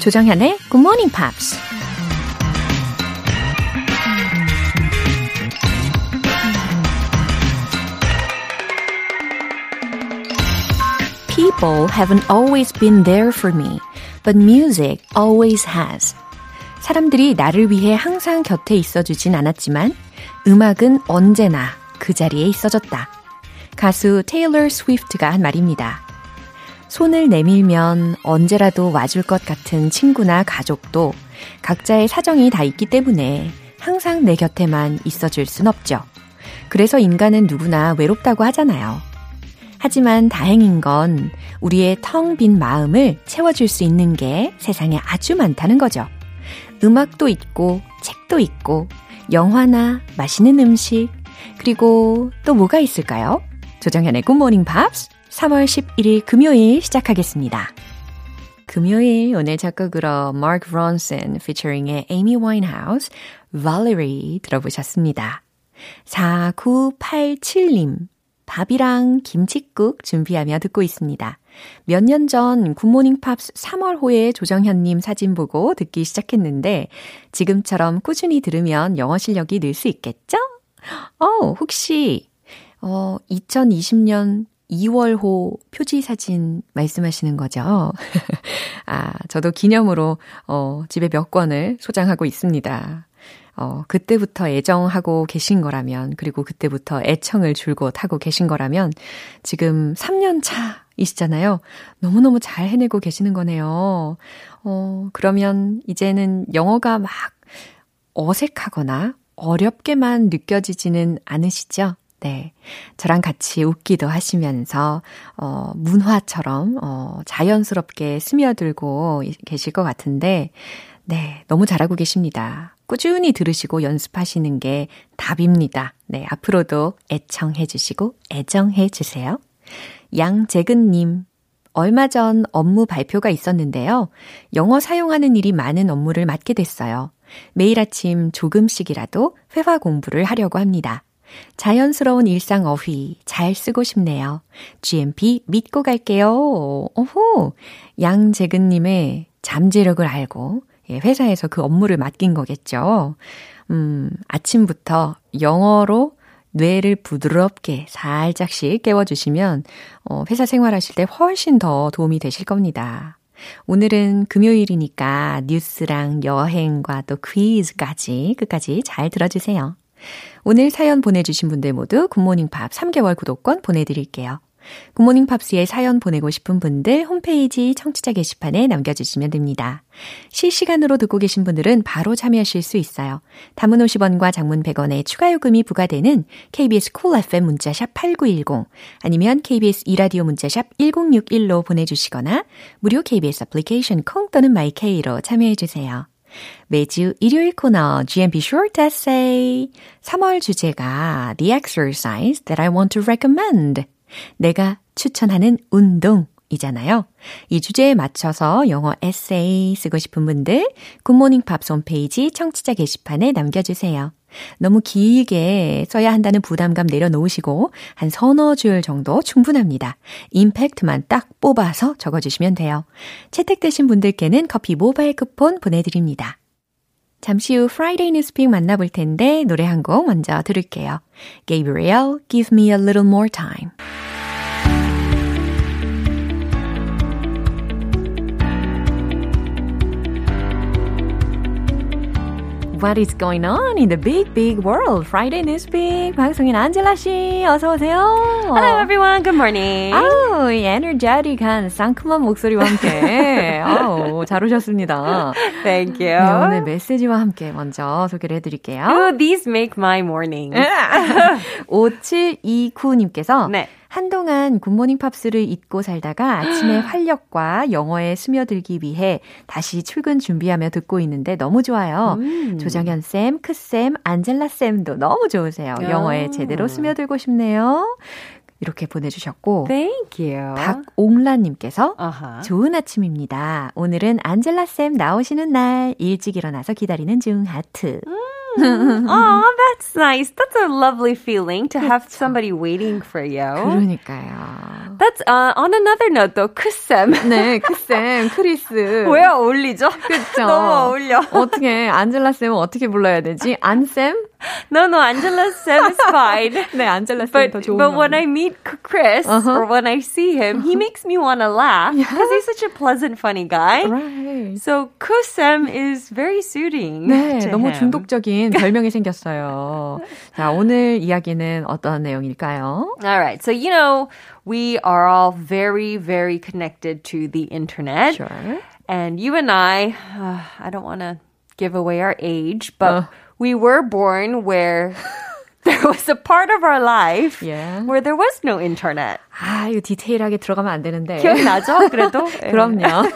조정현의 Good Morning Pops. People haven't always been there for me, but music always has. 사람들이 나를 위해 항상 곁에 있어주진 않았지만 음악은 언제나 그 자리에 있어줬다. 가수 테일러 스위프트가 한 말입니다. 손을 내밀면 언제라도 와줄 것 같은 친구나 가족도 각자의 사정이 다 있기 때문에 항상 내 곁에만 있어줄 순 없죠. 그래서 인간은 누구나 외롭다고 하잖아요. 하지만 다행인 건 우리의 텅 빈 마음을 채워줄 수 있는 게 세상에 아주 많다는 거죠. 음악도 있고, 책도 있고, 영화나 맛있는 음식, 그리고 또 뭐가 있을까요? 조정현의 굿모닝 팝스 3월 11일 금요일 시작하겠습니다. 금요일 오늘 첫 곡으로 Mark Ronson featuring의 Amy Winehouse, Valerie 들어보셨습니다. 4987님, 밥이랑 김치국 준비하며 듣고 있습니다. 몇 년 전 굿모닝 팝스 3월호에 조정현님 사진 보고 듣기 시작했는데 지금처럼 꾸준히 들으면 영어 실력이 늘 수 있겠죠? 어, 혹시 어, 2020년 2월호 표지 사진 말씀하시는 거죠? 아, 저도 기념으로, 어, 집에 몇 권을 소장하고 있습니다. 어, 그때부터 애정하고 계신 거라면, 그리고 그때부터 애청을 줄곧 하고 계신 거라면, 지금 3년 차이시잖아요. 너무너무 잘 해내고 계시는 거네요. 어, 그러면 이제는 영어가 막 어색하거나 어렵게만 느껴지지는 않으시죠? 네. 저랑 같이 웃기도 하시면서, 어, 문화처럼, 어, 자연스럽게 스며들고 계실 것 같은데, 네. 너무 잘하고 계십니다. 꾸준히 들으시고 연습하시는 게 답입니다. 네. 앞으로도 애청해 주시고 애정해 주세요. 양재근님. 얼마 전 업무 발표가 있었는데요. 영어 사용하는 일이 많은 업무를 맡게 됐어요. 매일 아침 조금씩이라도 회화 공부를 하려고 합니다. 자연스러운 일상 어휘 잘 쓰고 싶네요. GMP 믿고 갈게요. 오호! 양재근님의 잠재력을 알고 예, 회사에서 그 업무를 맡긴 거겠죠. 음, 아침부터 영어로 뇌를 부드럽게 살짝씩 깨워주시면 어, 회사 생활하실 때 훨씬 더 도움이 되실 겁니다. 오늘은 금요일이니까 뉴스랑 여행과 또 퀴즈까지 끝까지 잘 들어주세요. 오늘 사연 보내주신 분들 모두 굿모닝 팝 3개월 구독권 보내드릴게요. 굿모닝 팝스에 사연 보내고 싶은 분들 홈페이지 청취자 게시판에 남겨주시면 됩니다. 실시간으로 듣고 계신 분들은 바로 참여하실 수 있어요. 단문 50원과 장문 100원의 추가 요금이 부과되는 KBS Cool FM 문자샵 8910 아니면 KBS 2라디오 문자샵 1061로 보내주시거나 무료 KBS 애플리케이션 콩 또는 마이케이로 참여해주세요. 매주 일요일 코너 GMP Short Essay 3월 주제가 The Exercise That I Want to Recommend 내가 추천하는 운동 이잖아요. 이 주제에 맞춰서 영어 에세이 쓰고 싶은 분들 굿모닝 팝스 홈페이지 청취자 게시판에 남겨주세요. 너무 길게 써야 한다는 부담감 내려놓으시고 한 서너 줄 정도 충분합니다. 임팩트만 딱 뽑아서 적어주시면 돼요. 채택되신 분들께는 커피 모바일 쿠폰 보내드립니다. 잠시 후 Friday News Pick 만나볼 텐데 노래 한 곡 먼저 들을게요. Gabriel, Give Me a Little More Time. What is going on in the big, big world? Friday Newspeak 방송인 안젤라 씨, 어서 오세요. Hello everyone, good morning. 아우, 이 에너제틱한 상큼한 목소리와 함께, 아우, 잘 오셨습니다. Thank you. 네, 오늘 메시지와 함께 먼저 소개를 해드릴게요. Oh, these make my mornings. 5729님께서 네. 한동안 굿모닝 팝스를 잊고 살다가 아침에 활력과 영어에 스며들기 위해 다시 출근 준비하며 듣고 있는데 너무 좋아요. 음. 조정현 쌤, 크 쌤, 안젤라 쌤도 너무 좋으세요. 영어에 제대로 스며들고 싶네요. 이렇게 보내주셨고 Thank you. 박옥란님께서 Uh-huh. 좋은 아침입니다. 오늘은 안젤라 쌤 나오시는 날 일찍 일어나서 기다리는 중 하트. oh, that's nice. That's a lovely feeling to have somebody waiting for you. 그러니까요. That's uh, on another note though. 크쌤. 네, 크쌤, 크리스. 왜 어울리죠? 그쵸. 너무 어울려. 어떻게, 안젤라 쌤은 어떻게 불러야 되지? 안쌤? No, no, Angela Sim is fine. 네, 안젤라 쌤 But, 더 좋은 but when 말이에요. I meet Chris Uh-huh. or when I see him, he makes me want to laugh because he's such a pleasant, funny guy. Right. So Kusem is very suiting. 네, to 너무 him. 중독적인 별명이 생겼어요. 자, 오늘 이야기는 어떤 내용일까요? All right. So, you know, we are all very, very connected to the internet. Sure. And you and I, uh, I don't want to give away our age, but Uh. we were born where there was a part of our life Yeah. where there was no internet. 아, 이거 디테일하게 들어가면 안 되는데. 기억나죠? 그래도? 그럼요.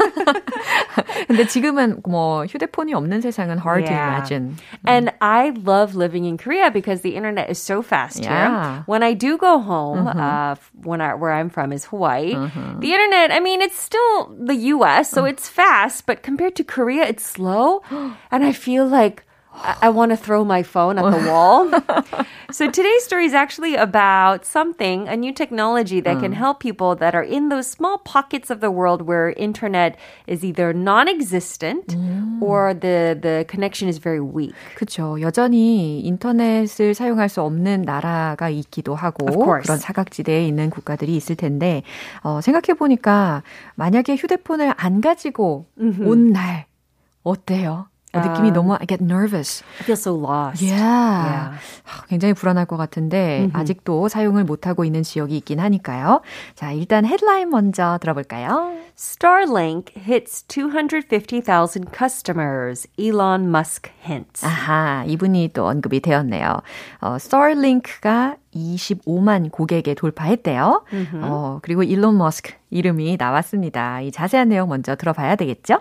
근데 지금은 뭐 휴대폰이 없는 세상은 hard to Yeah. imagine. And I love living in Korea because the internet is so fast Yeah. Mm-hmm. here. When I do go home, uh, when I, where I'm from is Hawaii, the internet, I mean, it's still the US, Oh. so it's fast, but compared to Korea, it's slow. and I feel like I, I want to throw my phone at the wall. so today's story is actually about something, a new technology that Mm. can help people that are in those small pockets of the world where internet is either non-existent Mm. or the, the connection is very weak. 그렇죠. 여전히 인터넷을 사용할 수 없는 나라가 있기도 하고 Of course. 그런 사각지대에 있는 국가들이 있을 텐데 어, 생각해 보니까 만약에 휴대폰을 안 가지고 온 날 어때요? 어, 느낌이 너무 I get nervous. I feel so lost. Yeah. Yeah. 하, 굉장히 불안할 것 같은데 아직도 사용을 못 하고 있는 지역이 있긴 하니까요. 자, 일단 헤드라인 먼저 들어볼까요? Starlink hits 250,000 customers, Elon Musk hints. 아하, 이분이 또 언급이 되었네요. 어, 스타링크가 25만 고객에 돌파했대요. 어, 그리고 일론 머스크 이름이 나왔습니다. 이 자세한 내용 먼저 들어봐야 되겠죠?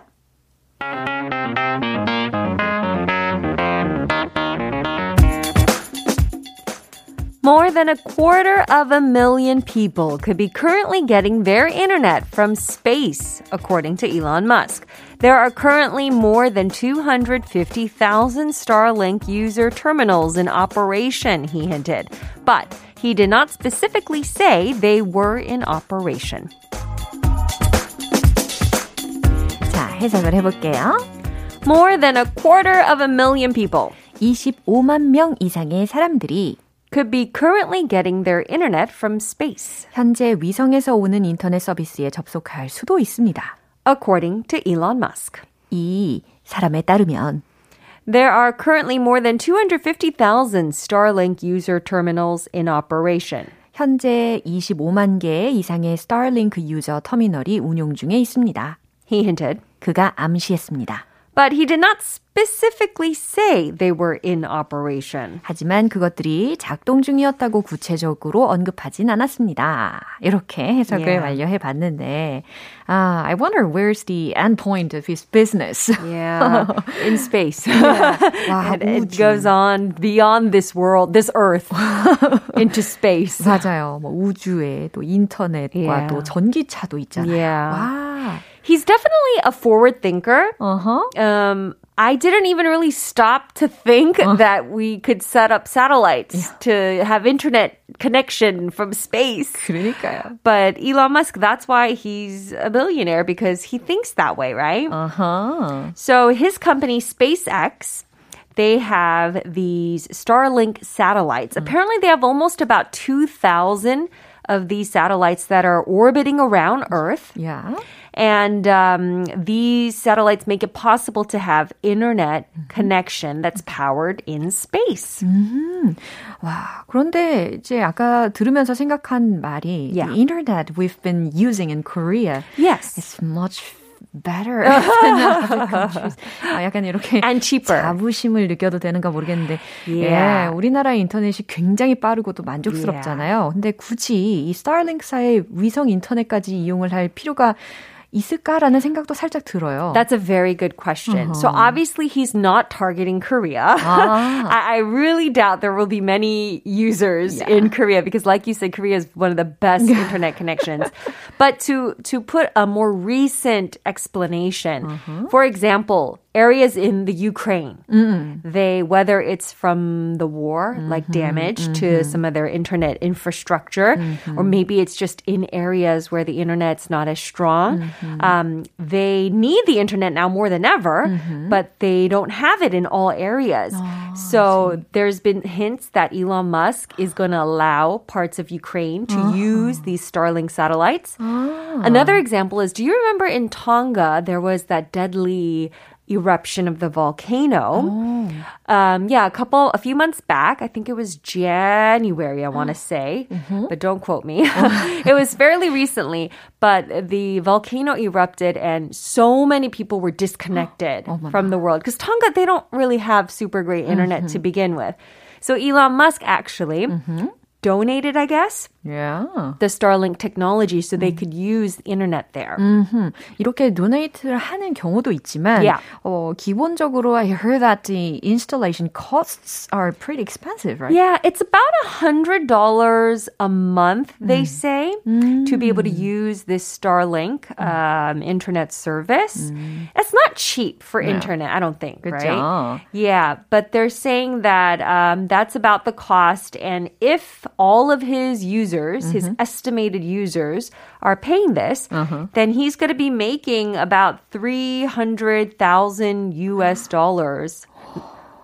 More than a quarter of a million people could be currently getting their internet from space, according to Elon Musk. There are currently more than 250,000 Starlink user terminals in operation, he hinted. But he did not specifically say they were in operation. 자, 해석을 해볼게요. More than a quarter of a million people 25만 명 이상의 사람들이 could be currently getting their internet from space, 현재 위성에서 오는 인터넷 서비스에 접속할 수도 있습니다. according to Elon Musk. 이 사람에 따르면 There are currently more than 250,000 Starlink user terminals in operation. 현재 25만 개 이상의 스타링크 유저 터미널이 운용 중에 있습니다. He hinted. 그가 암시했습니다. But he did not specifically say they were in operation. 하지만 그것들이 작동 중이었다고 구체적으로 언급하진 않았습니다. 이렇게 해석을 Yeah. 완료해 봤는데, 아, I wonder where's the end point of his business. Yeah, in space. 와, and it 우주. goes on beyond this world, this earth, into space. 맞아요. 뭐 우주에 또 인터넷과 Yeah. 또 전기차도 있잖아요. Yeah. 와. He's definitely a forward thinker. 어허. um, I didn't even really stop to think that we could set up satellites to have internet connection from space. 그러니까요. But Elon Musk, that's why he's a billionaire because he thinks that way, right? 어허. So his company, SpaceX, they have these Starlink satellites. Apparently, they have almost about 2,000 of these satellites that are orbiting around Earth. 야. And um, these satellites make it possible to have internet connection that's powered in space. 와, 그런데 이제 아까 들으면서 생각한 말이 Yeah. the internet we've been using in Korea Yes. is much better than other countries. 아, 약간 이렇게 And cheaper. 자부심을 느껴도 되는가 모르겠는데 Yeah. 예, 우리나라의 인터넷이 굉장히 빠르고 또 만족스럽잖아요. 근데 굳이 이 스타링크사의 위성 인터넷까지 이용을 할 필요가 있을까라는 생각도 살짝 들어요. That's a very good question. So obviously he's not targeting Korea. I, I really doubt there will be many users in Korea because like you said, Korea is one of the best internet connections. But to, to put a more recent explanation, for example, areas in the Ukraine. Mm. They whether it's from the war, mm-hmm, like damage mm-hmm. to some of their internet infrastructure, mm-hmm. or maybe it's just in areas where the internet's not as strong. Mm-hmm. Um, they need the internet now more than ever, mm-hmm. but they don't have it in all areas. Oh, so there's been hints that Elon Musk is going to allow parts of Ukraine to uh-huh. use these Starlink satellites. Oh. Another example is: Do you remember in Tonga there was that deadly eruption of the volcano. Oh. Um, yeah, a couple, a few months back, I think it was January, I want to say, mm-hmm. but don't quote me. it was fairly recently, but the volcano erupted and so many people were disconnected oh from the world because Tonga, they don't really have super great internet mm-hmm. to begin with. So Elon Musk actually mm-hmm donated, I guess. Yeah. The Starlink technology so they could use the internet there. Mm-hmm. 이렇게 도네이트를 하는 경우도 있지만 yeah. 어, 기본적으로 I heard that the installation costs are pretty expensive, right? Yeah, it's about a hundred dollars a month, they mm. say, mm. to be able to use this Starlink um, internet service. Mm. It's not cheap for yeah. internet, I don't think, 그쵸? right? Yeah, but they're saying that um, that's about the cost, and if all of his users, mm-hmm. his estimated users, are paying this, uh-huh. then he's going to be making about 300,000 US dollars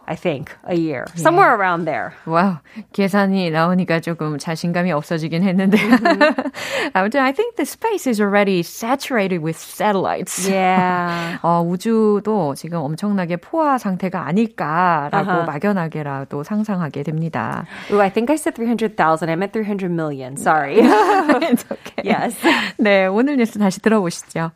I think, a year. Yeah. Somewhere around there. wow. 계산이 나오니까 조금 자신감이 없어지긴 했는데. Mm-hmm. 아무튼 I think the space is already saturated with satellites. Yeah. 어, 우주도 지금 엄청나게 포화 상태가 아닐까라고 uh-huh. 막연하게라도 상상하게 됩니다. Ooh, I think I said 300,000. I meant 300 million. Sorry. It's okay. Yes. 네, 오늘 뉴스 다시 들어보시죠.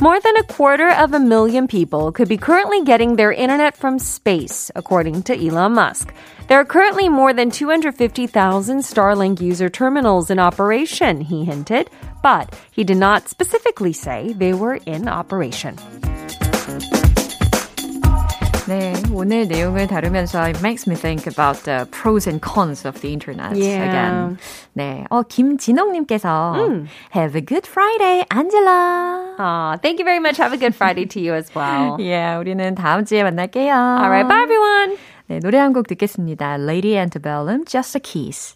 More than a quarter of a million people could be currently getting their internet from space, according to Elon Musk. There are currently more than 250,000 Starlink user terminals in operation, he hinted, but he did not specifically say they were in operation. 네, 오늘 내용을 다루면서 it makes me think about the pros and cons of the internet yeah. again. 네, 어 김진홍님께서 mm. Have a good Friday, Angela. Aw, thank you very much. Have a good Friday to you as well. yeah, 우리는 다음 주에 만날게요. Alright, bye everyone. 네, 노래 한 곡 듣겠습니다. Lady Antebellum, Just a Kiss.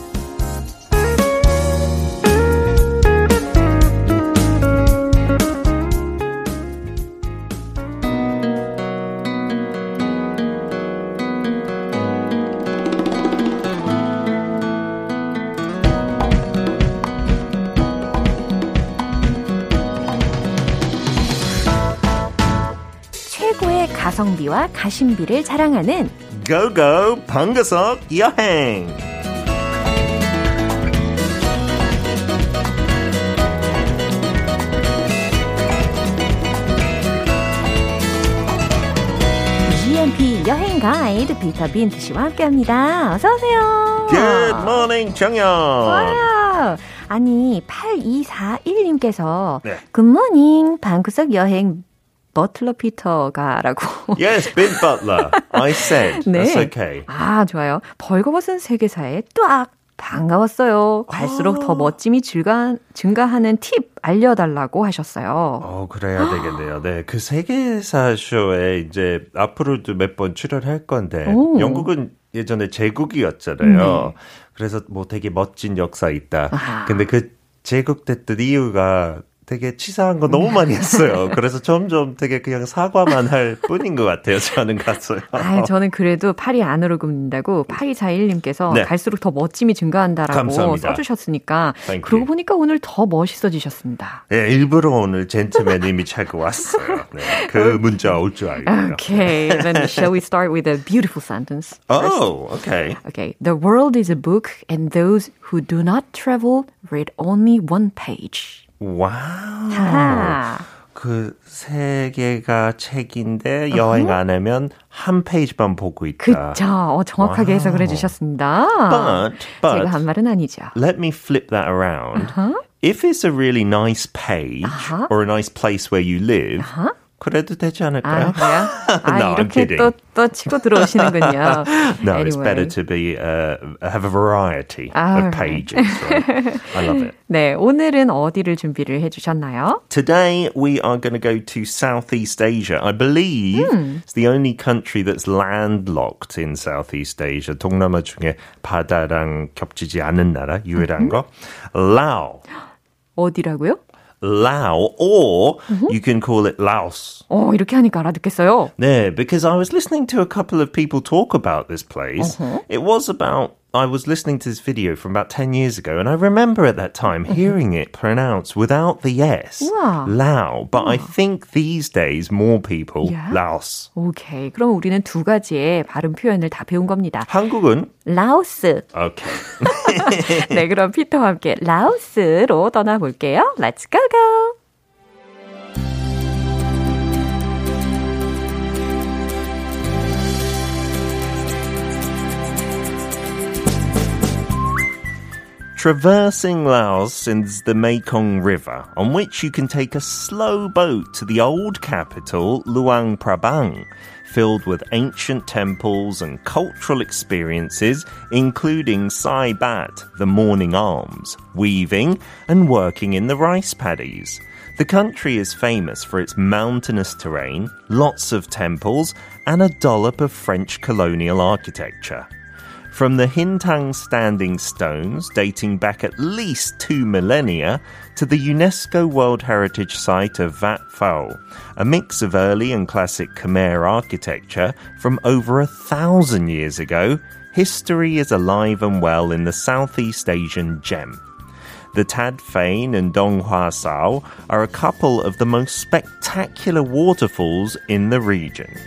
가성비와 가심비를 자랑하는 Go go 방구석 여행 GMP 여행 가이드 피터 빈트 씨와 함께합니다. 어서 오세요. Good morning, 정현. Wow. 아니 8241님께서 네. 굿모닝 방구석 여행 버틀러 피터가라고. Yes, Ben Butler. I said. 네. That's okay. 아, 좋아요. 벌거벗은 세계사에 또악 반가웠어요. 갈수록 더 멋짐이 증가, 증가하는 팁 알려달라고 하셨어요. 어, 그래야 되겠네요. 네. 그 세계사 쇼에 이제 앞으로도 몇 번 출연할 건데, 오. 영국은 예전에 제국이었잖아요. 네. 그래서 뭐 되게 멋진 역사 있다. 아. 근데 그 제국됐던 이유가 되게 치사한 거 너무 많이 했어요. 그래서 점점 되게 그냥 사과만 할 뿐인 것 같아요. 저는 갔어요. 아, 저는 그래도 팔이 안으로 굽는다고 8241님께서 네. 갈수록 더 멋짐이 증가한다라고 감사합니다. 써주셨으니까 그러고 보니까 오늘 더 멋있어지셨습니다. 네, 일부러 오늘 젠틀맨 이미 차고 왔어요. 네, 그 문자 올 줄 알고요. Okay, then shall we start with a beautiful sentence? First? Oh, okay. Okay, the world is a book and those who do not travel read only one page. 와우. 그 세 개가 책인데 여행 안 하면 한 페이지만 보고 있다. 그쵸. 어, 정확하게 wow. 해석을 해주셨습니다. But, but 제가 한 말은 아니죠. Let me flip that around. Uh-huh. If it's a really nice page uh-huh. or a nice place where you live, uh-huh. 그래도 되지 않을까요? 아? 아, no, 이렇게 또, 또 치고 들어오시는군요. no, anyway. it's better to be, uh, have a variety of pages. Right? I love it. 네, 오늘은 어디를 준비를 해주셨나요? Today we are going to go to Southeast Asia. I believe hmm. it's the only country that's landlocked in Southeast Asia. 동남아 중에 바다랑 겹치지 않은 나라, 유일한 거. Laos. 어디라고요? Lao, or mm-hmm. you can call it Laos. 어, 이렇게 하니까 알아듣겠어요. 네, because I was listening to a couple of people talk about this place. Uh-huh. It was about I was listening to this video from about 10 years ago, and I remember at that time mm-hmm. hearing it pronounced without the S, wow. Lao. But wow. I think these days more people, yeah? Laos. 오케이. 그럼 우리는 두 가지의 발음 표현을 다 배운 겁니다. 한국은? 라오스. 오케이. 네, 그럼 피터와 함께 라오스로 떠나볼게요. Let's go go! Traversing Laos is the Mekong River, on which you can take a slow boat to the old capital, Luang Prabang, filled with ancient temples and cultural experiences, including Sai Bat, the morning arms, weaving, and working in the rice paddies. The country is famous for its mountainous terrain, lots of temples, and a dollop of French colonial architecture. From the Hintang standing stones dating back at least two millennia to the UNESCO World Heritage Site of Vat Phao, a mix of early and classic Khmer architecture from over a thousand years ago, history is alive and well in the Southeast Asian gem. The Tad Fain and Dong Hua Sao are a couple of the most spectacular waterfalls in the region.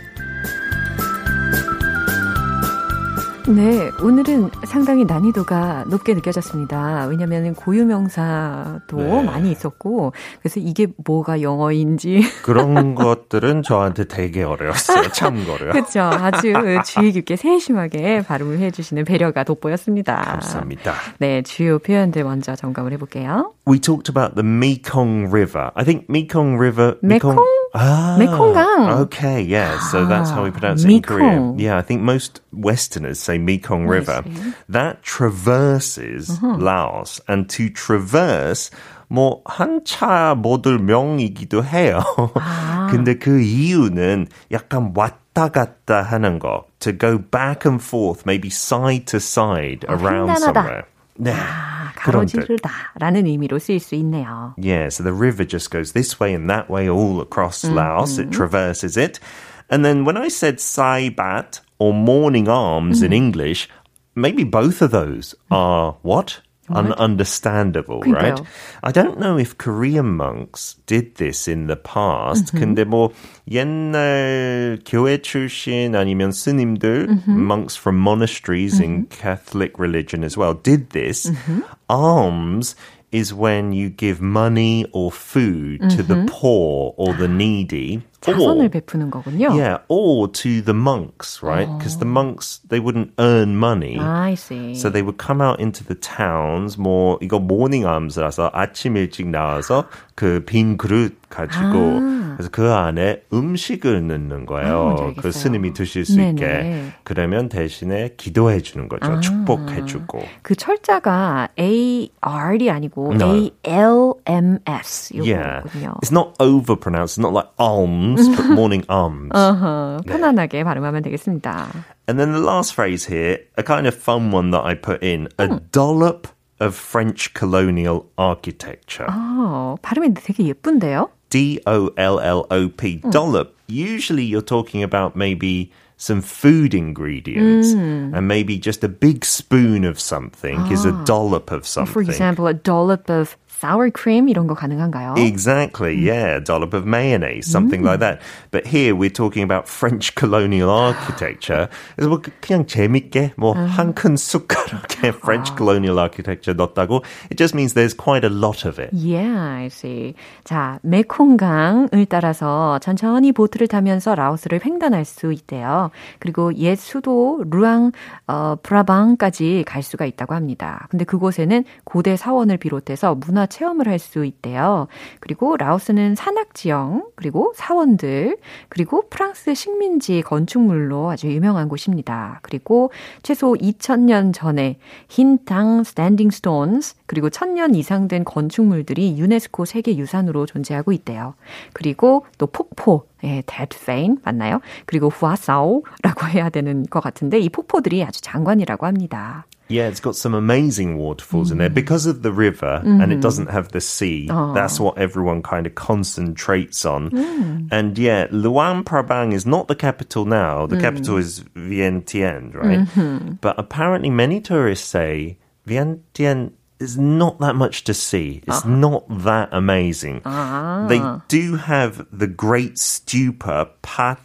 네, 오늘은 상당히 난이도가 높게 느껴졌습니다. 왜냐하면 고유명사도 네. 많이 있었고, 그래서 이게 뭐가 영어인지. 그런 것들은 저한테 되게 어려웠어요, 참고로요. 그렇죠. 아주 주의 깊게 세심하게 발음을 해주시는 배려가 돋보였습니다. 감사합니다. 네, 주요 표현들 먼저 점검을 해볼게요. We talked about the Mekong River. I think Mekong River. Mekong? Ah, Mekong강. Okay, yeah. So that's how we pronounce it in Korean. Yeah, I think most Westerners say Mekong River. That traverses uh-huh. Laos. And to traverse, 뭐 한차 못을 명이기도 해요. 아. 근데 그 이유는 약간 왔다 갔다 하는 거. To go back and forth, maybe side to side 아, around somewhere. 네. 아, 가로지르다라는 의미로 쓰일 수 있네요. Yeah, so the river just goes this way and that way all across mm-hmm. Laos. It traverses it. And then when I said Saibat or morning arms mm-hmm. in English, maybe both of those are what? ununderstandable, right? I don't know if Korean monks did this in the past. Mm-hmm. 근데 뭐 옛날 교회 출신 아니면 스님들, mm-hmm. monks from monasteries mm-hmm. in Catholic religion as well, did this. Mm-hmm. Alms is when you give money or food to the mm-hmm. poor or the needy. 자선을 베푸는 거군요. Yeah, or to the monks, right? Because the monks they wouldn't earn money. I see. So they would come out into the towns. 뭐 이거 morning alms라서 아침 일찍 나와서 그 빈 그릇 가지고 아. 그래서 그 안에 음식을 넣는 거예요. 아, 그 스님이 드실 수. 있게. 그러면 대신에 기도해 주는 거죠. 아. 축복해 주고. 그 철자가 A R이 아니고. A L M S 이거군요. Yeah. It's not over pronounced. It's not like alms. arms, but morning arms. Uh-huh. 편안하게 발음하면 되겠습니다. And then the last phrase here, a kind of fun one that I put in, a 음. dollop of French colonial architecture. 아, 발음이 되게 예쁜데요? D-O-L-L-O-P, 음. dollop. Usually you're talking about maybe some food ingredients mm. and maybe just a big spoon of something ah. is a dollop of something. For example, a dollop of sour cream 이런 거 가능한가요? Exactly, yeah. A dollop of mayonnaise, something like that. But here we're talking about French colonial architecture. 그래서 뭐 그냥 재밌게 뭐한큰 숟가락에 French colonial architecture 넣었다고 it just means there's quite a lot of it. Yeah, I see. 자, 메콩강을 따라서 천천히 보트를 타면서 라오스를 횡단할 수 있대요. 그리고 옛 수도 루앙 어, 프라방까지 갈 수가 있다고 합니다. 근데 그곳에는 고대 사원을 비롯해서 문화 체험을 할 수 있대요. 그리고 라오스는 산악지형, 그리고 사원들, 그리고 프랑스 식민지 건축물로 아주 유명한 곳입니다. 그리고 최소 2000년 전에 흰 땅 standing stones, 그리고 1000년 이상 된 건축물들이 유네스코 세계유산으로 존재하고 있대요. 그리고 또 폭포, 예, Tad Fane 맞나요? 그리고 후아사오라고 해야 되는 것 같은데 이 폭포들이 아주 장관이라고 합니다. Yeah, it's got some amazing waterfalls in there mm. because of the river and it mm-hmm. doesn't have the sea. Ah. That's what everyone kind of concentrates on. Mm. And yeah, Luang Prabang is not the capital now. The capital mm. is Vientiane, right? Mm-hmm. But apparently many tourists say Vientiane is not that much to see. It's ah. not that amazing. Ah. They do have the great stupa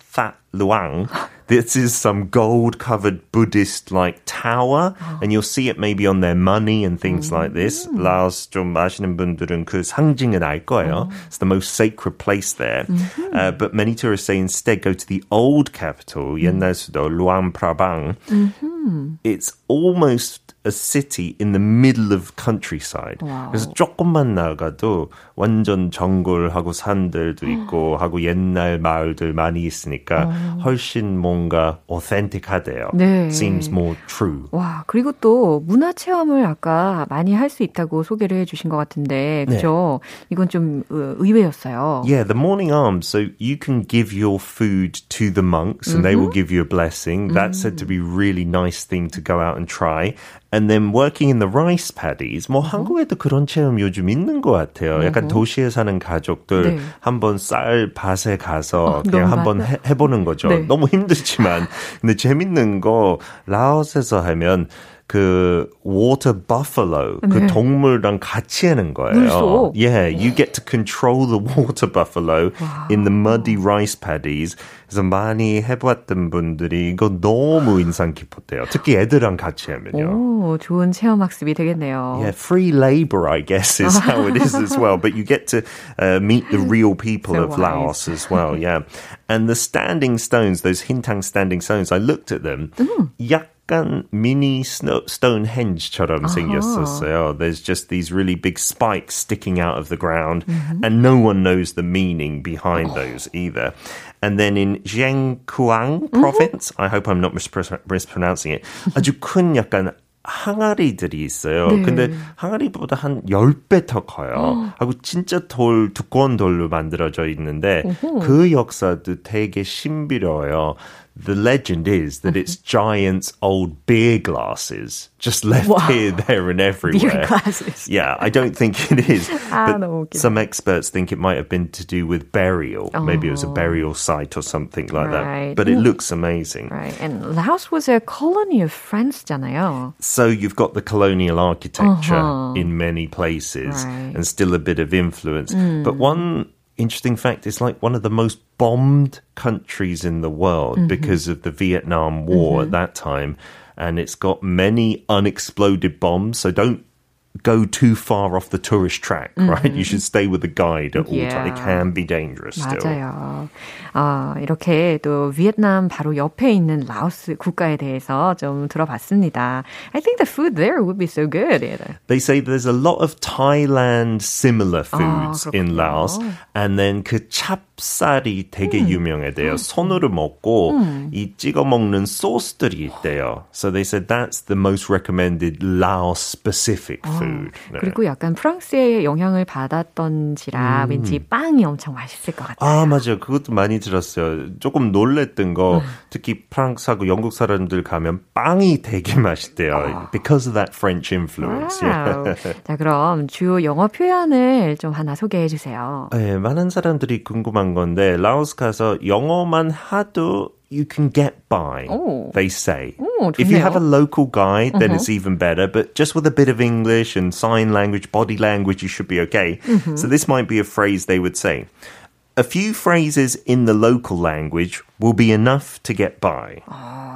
Pathat Luang. This is some gold covered Buddhist like tower, and you'll see it maybe on their money and things like this. 라오스 좀 아시는 분들은 그 상징을 알 거예요. It's the most sacred place there. Uh, but many tourists say instead go to the old capital, 옛날 수도, Luang Prabang. It's almost a city in the middle of countryside. 그래서 조금만 나가도 완전 정글하고 산들도 있고 하고 옛날 마을들 많이 있으니까 훨씬 뭔가 authentic하대요. 네. Seems more true. 와, 그리고 또 문화 체험을 아까 많이 할 수 있다고 소개를 해 주신 것 같은데, 그죠? 이건 좀 어, 의외였어요. Yeah, the morning arms. So you can give your food to the monks and they will give you a blessing. That's said to be really nice thing to go out and try. And then working in the rice paddies. 뭐 한국에도 그런 체험 요즘 있는 것 같아요. 약간 도시에 사는 가족들 네. 한번 쌀 밭에 가서 어, 그냥 너무 한번 많아. 해, 해보는 거죠. 네. 너무 힘들지만 근데 재밌는 거 라오스에서 하면 그 water buffalo 그 네. 동물랑 같이 하는 거예요. 물속? Yeah, you get to control the water buffalo in the muddy rice paddies. 그래서 많이 해봤던 분들이 이거 너무 인상 깊었대요. 특히 애들랑 같이 하면요. 오, 좋은 체험 학습이 되겠네요. Yeah, free labor, I guess, is how it is as well. But you get to uh, meet the real people So of wise. Laos as well. Yeah. And the standing stones, those Hintang standing stones, I looked at them. 약간 mini sno- Stonehenge처럼 생겼었어요. There's just these really big spikes sticking out of the ground, and no one knows the meaning behind those either. And then in Jiangkuang province, I hope I'm not mispr- mispronouncing it, 아주 큰 약간 항아리들이 있어요. 네. 근데 항아리보다 한 10배 더 커요. 하고 진짜 돌, 두꺼운 돌로 만들어져 있는데 그 역사도 되게 신비로워요. the legend is that it's mm-hmm. giant old beer glasses just left wow. here, there, and everywhere. Beer glasses. Yeah, I don't think it is. But ah, some experts think it might have been to do with burial. Oh. Maybe it was a oh. burial site or something like right. that. But it looks amazing. Right. And Laos was a colony of France, Daniel. So you've got the colonial architecture uh-huh. in many places right. and still a bit of influence. Mm. But hmm. one interesting fact it's like one of the most bombed countries in the world mm-hmm. because of the Vietnam War at mm-hmm. that time. And it's got many unexploded bombs. So don't go too far off the tourist track, right? You should stay with a guide at all times. It Yeah. can be dangerous still. 맞아요. 아, 이렇게 또 비엔남 바로 옆에 있는 라오스 국가에 대해서 좀 들어봤습니다. I think the food there would be so good. They say there's a lot of Thailand similar foods in 그렇군요. Laos. And then 그 찹쌀이 되게 유명해대요. 손으로 먹고 이 찍어 먹는 소스들이 있대요. So they said that's the most recommended Laos specific food. 네. 그리고 약간 프랑스의 영향을 받았던지라 왠지 빵이 엄청 맛있을 것 같아요. 아, 맞아요. 그것도 많이 들었어요. 조금 놀랬던 거, 특히 프랑스하고 영국 사람들 가면 빵이 되게 맛있대요. Because of that French influence. Wow. 자, 그럼 주요 영어 표현을 좀 하나 소개해 주세요. 네, 많은 사람들이 궁금한 들었던 건데 라오스 가서 영어만 하도 you can get by. Oh. They say. Oh, if you have a 좋네요. local guide, then Uh-huh. it's even better. But just with a bit of English and sign language, body language, you should be okay. Mm-hmm. So this might be a phrase they would say. A few phrases in the local language will be enough to get by.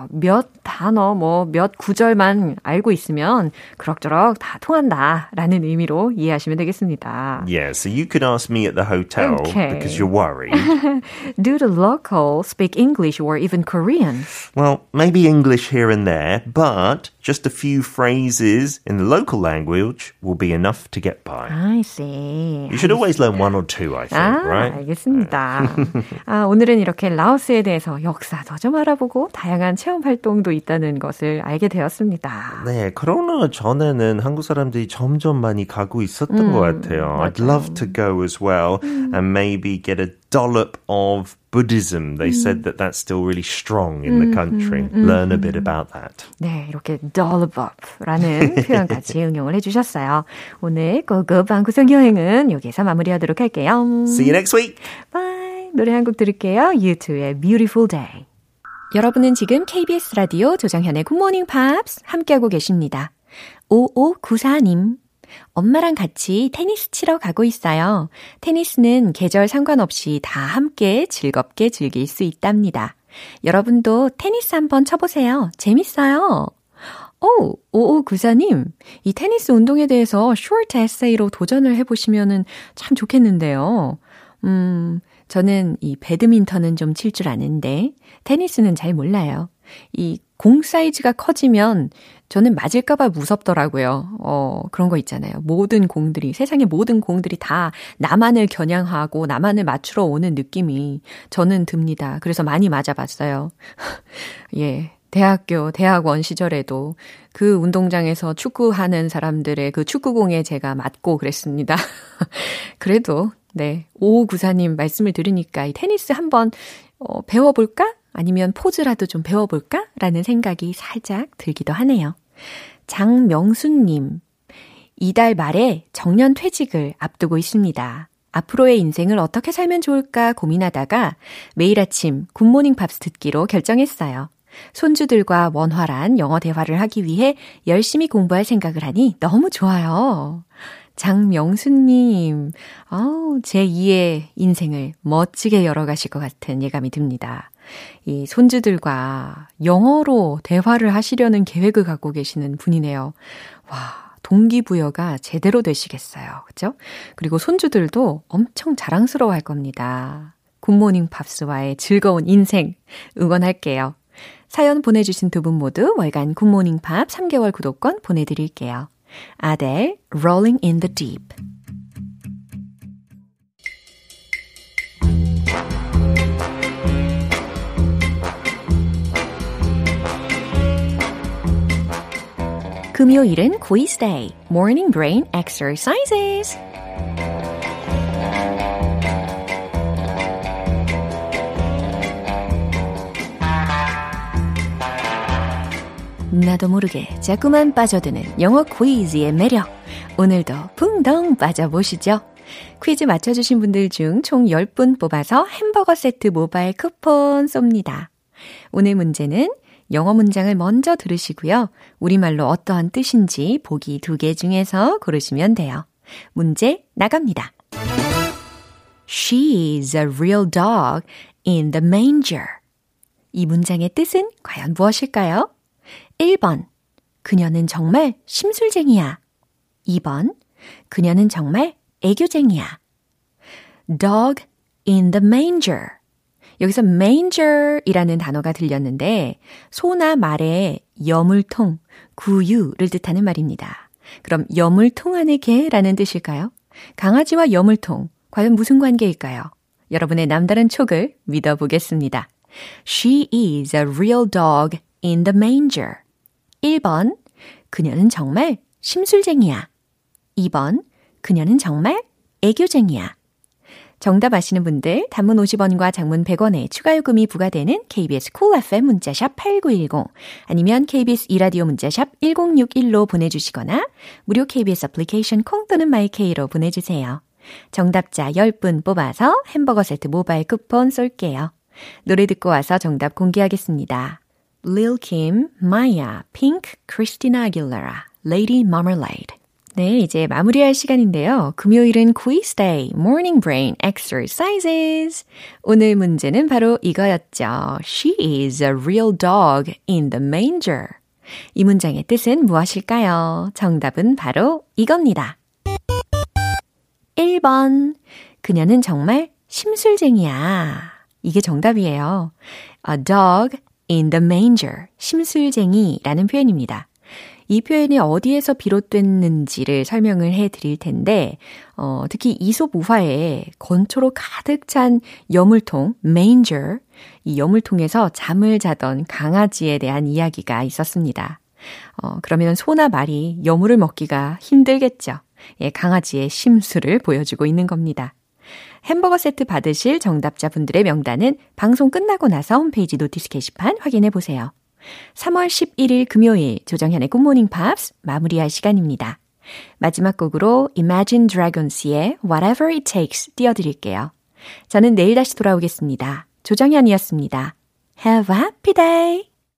몇 단어, 뭐, 몇 구절만 알고 있으면 그럭저럭 다 통한다라는 의미로 이해하시면 되겠습니다. Yeah, so you could ask me at the hotel Okay. because you're worried. Do the local speak English or even Korean? well, maybe English here and there, but just a few phrases in the local language will be enough to get by. I see. You should always learn one or two, I think, 아, right? 알겠습니다. 아, 오늘은 이렇게 라오스에 대해 서 역사도 좀 알아보고 다양한 체험 활동도 있다는 것을 알게 되었습니다. 네, 코로나 전에는 한국 사람들이 점점 많이 가고 있었던 것 같아요. I'd love to go as well and maybe get a dollop of Buddhism. They said that that's still really strong in the country. Learn a bit about that. 네, 이렇게 dollop라는 표현까지 응용을 해주셨어요. 오늘 고급 방구석 여행은 여기서 마무리하도록 할게요. See you next week. Bye. 노래 한 곡 들을게요. U2의 Beautiful Day. 여러분은 지금 KBS 라디오 조정현의 굿모닝 팝스 함께하고 계십니다. 5594님. 엄마랑 같이 테니스 치러 가고 있어요. 테니스는 계절 상관없이 다 함께 즐겁게 즐길 수 있답니다. 여러분도 테니스 한번 쳐보세요. 재밌어요. 오, 5594님, 이 테니스 운동에 대해서 short essay로 도전을 해보시면은 참 좋겠는데요. 음, 저는 이 배드민턴은 좀 칠 줄 아는데, 테니스는 잘 몰라요. 이 공 사이즈가 커지면 저는 맞을까봐 무섭더라고요. 어, 그런 거 있잖아요. 모든 공들이, 세상의 모든 공들이 다 나만을 겨냥하고 나만을 맞추러 오는 느낌이 저는 듭니다. 그래서 많이 맞아봤어요. 예. 대학교, 대학원 시절에도 그 운동장에서 축구하는 사람들의 그 축구공에 제가 맞고 그랬습니다. 그래도, 네. 5594님 말씀을 들으니까 이 테니스 한번 어, 배워볼까? 아니면 포즈라도 좀 배워볼까? 라는 생각이 살짝 들기도 하네요. 장명순님. 이달 말에 정년 퇴직을 앞두고 있습니다. 앞으로의 인생을 어떻게 살면 좋을까 고민하다가 매일 아침 굿모닝 팝스 듣기로 결정했어요. 손주들과 원활한 영어 대화를 하기 위해 열심히 공부할 생각을 하니 너무 좋아요. 장명순님, 아우, 제2의 인생을 멋지게 열어가실 것 같은 예감이 듭니다. 이 손주들과 영어로 대화를 하시려는 계획을 갖고 계시는 분이네요. 와, 동기부여가 제대로 되시겠어요. 그죠? 그리고 손주들도 엄청 자랑스러워 할 겁니다. 굿모닝 팝스와의 즐거운 인생 응원할게요. 사연 보내주신 두 분 모두 월간 굿모닝 팝 3개월 구독권 보내드릴게요. 아델, Rolling in the Deep. 금요일은 quiz day, morning brain exercises. 나도 모르게 자꾸만 빠져드는 영어 퀴즈의 매력. 오늘도 붕덩 빠져보시죠. 퀴즈 맞춰주신 분들 중 총 10분 뽑아서 햄버거 세트 모바일 쿠폰 쏩니다. 오늘 문제는 영어 문장을 먼저 들으시고요. 우리말로 어떠한 뜻인지 보기 두 개 중에서 고르시면 돼요. 문제 나갑니다. She is a real dog in the manger. 이 문장의 뜻은 과연 무엇일까요? 1번. 그녀는 정말 심술쟁이야. 2번. 그녀는 정말 애교쟁이야. dog in the manger. 여기서 manger이라는 단어가 들렸는데 소나 말의 여물통, 구유를 뜻하는 말입니다. 그럼 여물통 안의 개라는 뜻일까요? 강아지와 여물통, 과연 무슨 관계일까요? 여러분의 남다른 촉을 믿어보겠습니다. She is a real dog in the manger. 1번, 그녀는 정말 심술쟁이야. 2번, 그녀는 정말 애교쟁이야. 정답 아시는 분들 단문 50원과 장문 100원에 추가 요금이 부과되는 KBS 쿨 cool FM 문자샵 8910 아니면 KBS 이라디오 문자샵 1061로 보내주시거나 무료 KBS 애플리케이션 콩 또는 마이케이로 보내주세요. 정답자 10분 뽑아서 햄버거 세트 모바일 쿠폰 쏠게요. 노래 듣고 와서 정답 공개하겠습니다. Lil Kim, Maya, Pink, Christina Aguilera, Lady Marmalade. 네, 이제 마무리할 시간인데요. 금요일은 quiz day, morning brain exercises. 오늘 문제는 바로 이거였죠. She is a real dog in the manger. 이 문장의 뜻은 무엇일까요? 정답은 바로 이겁니다. 1번. 그녀는 정말 심술쟁이야. 이게 정답이에요. A dog in the manger. 심술쟁이라는 표현입니다. 이 표현이 어디에서 비롯됐는지를 설명을 해 드릴 텐데, 어, 특히 이솝 우화에 건초로 가득 찬 여물통, manger, 이 여물통에서 잠을 자던 강아지에 대한 이야기가 있었습니다. 어, 그러면 소나 말이 여물을 먹기가 힘들겠죠. 예, 강아지의 심술을 보여주고 있는 겁니다. 햄버거 세트 받으실 정답자 분들의 명단은 방송 끝나고 나서 홈페이지 notice 게시판 확인해 보세요. 3월 11일 금요일 조정현의 굿모닝 팝스 마무리할 시간입니다. 마지막 곡으로 Imagine Dragons의 Whatever It Takes 띄워드릴게요. 저는 내일 다시 돌아오겠습니다. 조정현이었습니다. Have a happy day!